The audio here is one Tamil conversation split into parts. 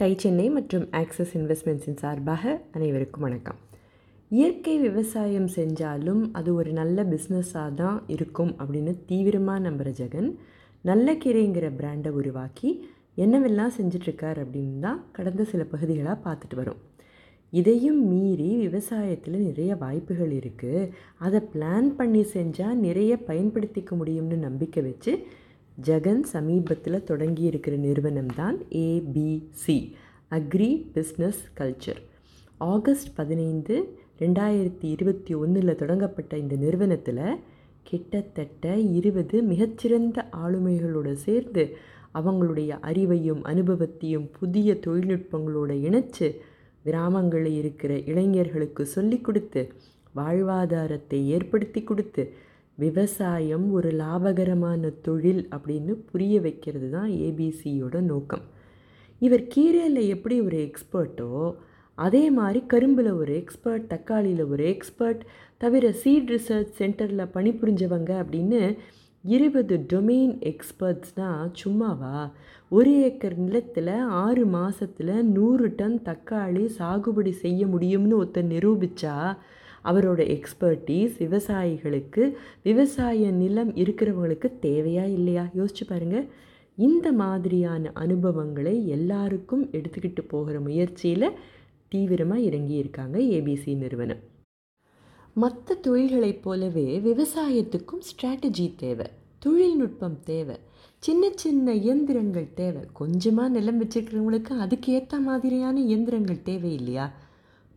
டை சென்னை மற்றும் ஆக்சிஸ் இன்வெஸ்ட்மெண்ட்ஸின் சார்பாக அனைவருக்கும் வணக்கம். இயற்கை விவசாயம் செஞ்சாலும் அது ஒரு நல்ல பிஸ்னஸாக தான் இருக்கும் அப்படின்னு தீவிரமாக நம்புகிற ஜெகன் நல்ல கீரைங்கிற பிராண்டை உருவாக்கி என்னவெல்லாம் செஞ்சிட்ருக்கார் அப்படின்னு தான் கடந்த சில பகுதிகளாக பார்த்துட்டு வரும். இதையும் மீறி விவசாயத்தில் நிறைய வாய்ப்புகள் இருக்குது அதை பிளான் பண்ணி செஞ்சால் நிறைய பயன்படுத்திக்க முடியும்னு நம்பிக்கை வச்சு ஜெகன் சமீபத்தில் தொடங்கி இருக்கிற நிறுவனம் தான் ABC agri business culture August பதினைந்து ரெண்டாயிரத்தி இருபத்தி ஒன்றில் தொடங்கப்பட்ட இந்த நிறுவனத்தில் கிட்டத்தட்ட இருபது மிகச்சிறந்த ஆளுமைகளோடு சேர்ந்து அவங்களுடைய அறிவையும் அனுபவத்தையும் புதிய தொழில்நுட்பங்களோடு இணைச்சு கிராமங்களில் இருக்கிற இளைஞர்களுக்கு சொல்லிக் கொடுத்து வாழ்வாதாரத்தை ஏற்படுத்தி கொடுத்து விவசாயம் ஒரு லாபகரமான தொழில் அப்படின்னு புரிய வைக்கிறது தான் ஏபிசியோட நோக்கம். இவர் கீரையில் எப்படி ஒரு எக்ஸ்பர்ட்டோ அதே மாதிரி கரும்பில் ஒரு எக்ஸ்பர்ட் தக்காளியில் ஒரு எக்ஸ்பர்ட் தவிர சீட் ரிசர்ச் சென்டரில் பணிபுரிஞ்சவங்க அப்படின்னு இருபது டொமெயின் எக்ஸ்பர்ட்ஸ்னால் சும்மாவா? ஒரு ஏக்கர் நிலத்தில் ஆறு மாதத்தில் நூறு டன் தக்காளி சாகுபடி செய்ய முடியும்னு ஒருத்தர் நிரூபித்தா அவரோட எக்ஸ்பர்டீஸ் விவசாயிகளுக்கு விவசாய நிலம் இருக்கிறவங்களுக்கு தேவையா இல்லையா? யோசிச்சு பாருங்கள் இந்த மாதிரியான அனுபவங்களை எல்லாருக்கும் எடுத்துக்கிட்டு போகிற முயற்சியில் தீவிரமாக இறங்கியிருக்காங்க ஏபிசி நிறுவனம். மற்ற தொழில்களைப் போலவே விவசாயத்துக்கும் ஸ்ட்ராட்டஜி தேவை. தொழில்நுட்பம் தேவை. சின்ன சின்ன இயந்திரங்கள் தேவை. கொஞ்சமாக நிலம் வச்சுருக்கிறவங்களுக்கு அதுக்கு ஏற்ற மாதிரியான இயந்திரங்கள் தேவை இல்லையா?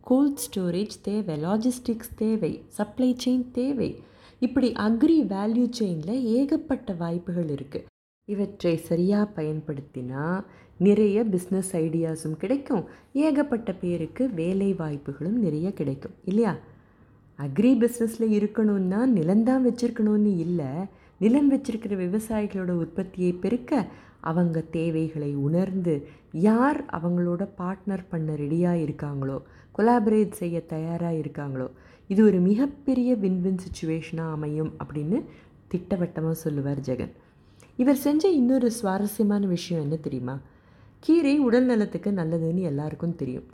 கோல்ட் ஸ்டோரேஜ் தேவை லாஜிஸ்டிக்ஸ் தேவை சப்ளை செயின் தேவை. இப்படி அக்ரி வேல்யூ செயினில் ஏகப்பட்ட வாய்ப்புகள் இருக்குது இவற்றை சரியாக பயன்படுத்தினா நிறைய பிஸ்னஸ் ஐடியாஸும் கிடைக்கும். ஏகப்பட்ட பேருக்கு வேலை வாய்ப்புகளும் நிறைய கிடைக்கும் இல்லையா? அக்ரி பிஸ்னஸில் இருக்கணும்னா நிலந்தான் வச்சுருக்கணும்னு இல்லை. நிலம் வச்சிருக்கிற விவசாயிகளோட உற்பத்தியை பெருக்க அவங்க தேவைகளை உணர்ந்து யார் அவங்களோட பார்ட்னர் பண்ண ரெடியாக இருக்காங்களோ கொலாபரேட் செய்ய தயாராக இருக்காங்களோ இது ஒரு மிகப்பெரிய வின்வின் சுச்சுவேஷனாக அமையும் அப்படின்னு திட்டவட்டமாக சொல்லுவார் ஜெகன். இவர் செஞ்ச இன்னொரு சுவாரஸ்யமான விஷயம் என்ன தெரியுமா? கீரை உடல் நலத்துக்கு நல்லதுன்னு எல்லாருக்கும் தெரியும்.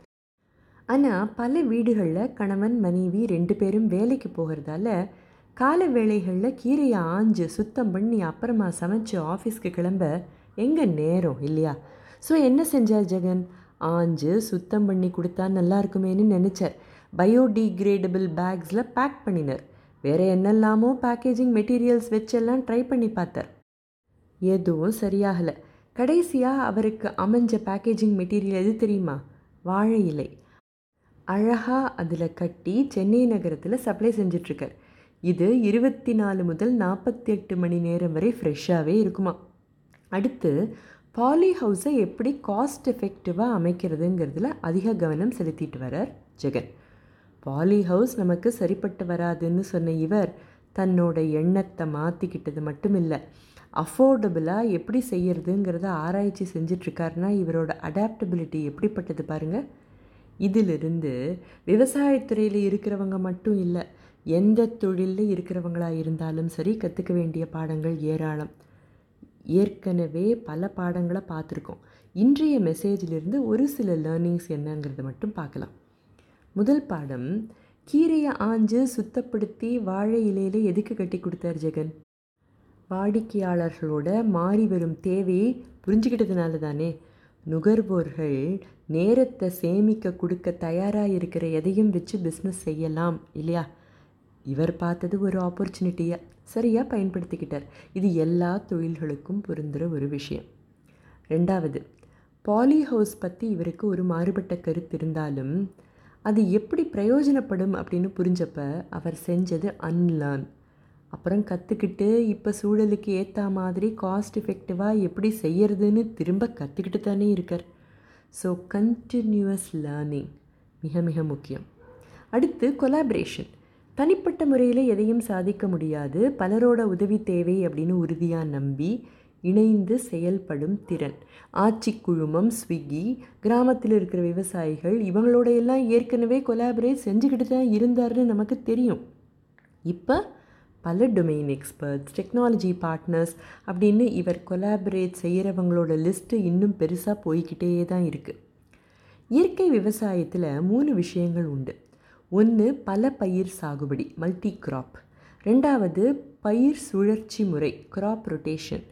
ஆனால் பல வீடுகளில் கணவன் மனைவி ரெண்டு பேரும் வேலைக்கு போகிறதால காலை வேளைகளில் கீரையை ஆஞ்சு சுத்தம் பண்ணி அப்புறமா சமைச்சு ஆஃபீஸ்க்கு கிளம்ப எங்கே நேரம் இல்லையா? ஸோ என்ன செஞ்சார் ஜெகன்? ஆஞ்சு சுத்தம் பண்ணி கொடுத்தா நல்லா இருக்குமேனு நினச்சார். பயோடிகிரேடபிள் பேக்ஸில் பேக் பண்ணினார். வேறு என்னெல்லாமோ பேக்கேஜிங் மெட்டீரியல்ஸ் வச்செல்லாம் ட்ரை பண்ணி பார்த்தார். எதுவும் சரியாகலை. கடைசியாக அவருக்கு அமைஞ்ச பேக்கேஜிங் மெட்டீரியல் எது தெரியுமா? வாழை இலை. அழகாக அதில் கட்டி சென்னை நகரத்தில் சப்ளை செஞ்சிட்ருக்கார். இது இருபத்தி நாலு முதல் நாற்பத்தி எட்டு மணி நேரம் வரை ஃப்ரெஷ்ஷாகவே இருக்குமா? அடுத்து பாலி ஹவுஸை எப்படி காஸ்ட் எஃபெக்டிவாக அமைக்கிறதுங்கிறதுல அதிக கவனம் செலுத்திட்டு வரார் ஜெகன். பாலி ஹவுஸ் நமக்கு சரிப்பட்டு வராதுன்னு சொன்ன இவர் தன்னோட எண்ணத்தை மாற்றிக்கிட்டது மட்டும் இல்லை அஃபோர்டபுளாக எப்படி செய்யறதுங்கிறத ஆராய்ச்சி செஞ்சிட்ருக்காருனா இவரோட அடாப்டபிலிட்டி எப்படிப்பட்டது பாருங்கள் இதிலிருந்து விவசாயத்துறையில் இருக்கிறவங்க மட்டும் இல்லை எந்த தொழிலில் இருக்கிறவங்களாக இருந்தாலும் சரி கற்றுக்க வேண்டிய பாடங்கள் ஏராளம். ஏற்கனவே பல பாடங்களை பார்த்துருக்கோம் இன்றைய மெசேஜிலிருந்து ஒரு சில லேர்னிங்ஸ் என்னங்கிறத மட்டும் பார்க்கலாம் முதல் பாடம் கீரையை ஆஞ்சு சுத்தப்படுத்தி வாழை இலையில் எதுக்கு கட்டி கொடுத்தார் ஜெகன்? வாடிக்கையாளர்களோட மாறி வரும் தேவையை புரிஞ்சுக்கிட்டதுனால தானே. நுகர்வோர்கள் நேரத்தை சேமிக்க கொடுக்க தயாராக இருக்கிற எதையும் வச்சு பிஸ்னஸ் செய்யலாம் இல்லையா? இவர் பார்த்தது ஒரு ஆப்பர்ச்சுனிட்டியை சரியாக பயன்படுத்திக்கிட்டார். இது எல்லா தொழில்களுக்கும் பொருந்துகிற ஒரு விஷயம். ரெண்டாவது பாலி ஹவுஸ் பற்றி இவருக்கு ஒரு மாறுபட்ட கருத்து இருந்தாலும் அது எப்படி பிரயோஜனப்படும் அப்படின்னு புரிஞ்சப்ப அவர் செஞ்சது அன்லேர்ன் அப்புறம் கற்றுக்கிட்டு இப்போ சூழலுக்கு ஏற்ற மாதிரி காஸ்ட் எஃபெக்டிவாக எப்படி செய்யறதுன்னு திரும்ப கற்றுக்கிட்டு தானே இருக்கார். ஸோ கண்டினியூவஸ் லேர்னிங் மிக மிக முக்கியம். அடுத்து கொலாபரேஷன் தனிப்பட்ட முறையில் எதையும் சாதிக்க முடியாது. பலரோட உதவி தேவை அப்படின்னு உறுதியாக நம்பி இணைந்து செயல்படும் திறன். ஆட்சி குழுமம் ஸ்விக்கி கிராமத்தில் இருக்கிற விவசாயிகள் இவங்களோட எல்லாம் ஏற்கனவே கொலாபரேட் செஞ்சுக்கிட்டு தான் இருந்தார்னு நமக்கு தெரியும். இப்போ பல டொமெயின் எக்ஸ்பர்ட்ஸ் டெக்னாலஜி பார்ட்னர்ஸ் அப்படின்னு இவர் கொலாபரேட் செய்கிறவங்களோட லிஸ்ட்டு இன்னும் பெருசாக போய்கிட்டே தான் இருக்குது இயற்கை விவசாயத்தில் மூணு விஷயங்கள் உண்டு. ஒன்று பல பயிர் சாகுபடி மல்டி கிராப் ரெண்டாவது பயிர் சுழற்சி முறை கிராப் ரொட்டேஷன்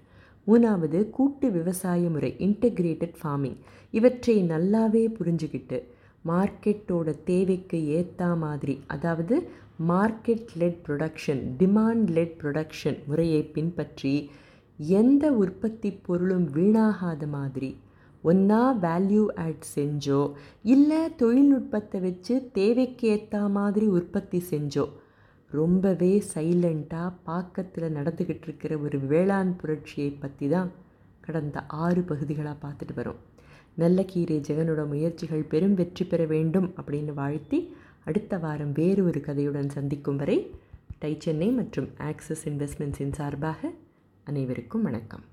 மூணாவது கூட்டு விவசாய முறை இன்டெகிரேட்டட் ஃபார்மிங் இவற்றை நல்லாவே புரிஞ்சுக்கிட்டு மார்க்கெட்டோட தேவைக்கு ஏற்ற மாதிரி அதாவது market led production demand led production முறையை பின்பற்றி எந்த உற்பத்தி பொருளும் வீணாகாத மாதிரி ஒன்றா வேல்யூ ஆட் செஞ்சோ? இல்லை தொழில்நுட்பத்தை வச்சு தேவைக்கு ஏற்ற மாதிரி உற்பத்தி செஞ்சோ? ரொம்பவே சைலண்ட்டாக பாக்கத்தில் நடந்துக்கிட்டு இருக்கிற ஒரு வேளாண் புரட்சியை பற்றி தான் கடந்த ஆறு பகுதிகளாக பார்த்துட்டு வரோம். நல்ல கீரை ஜெகனோட முயற்சிகள் பெரும் வெற்றி பெற வேண்டும் அப்படின்னு வாழ்த்தி அடுத்த வாரம் வேறு ஒரு கதையுடன் சந்திக்கும் வரை டை சென்னை மற்றும் ஆக்சிஸ் இன்வெஸ்ட்மெண்ட்ஸின் சார்பாக அனைவருக்கும் வணக்கம்.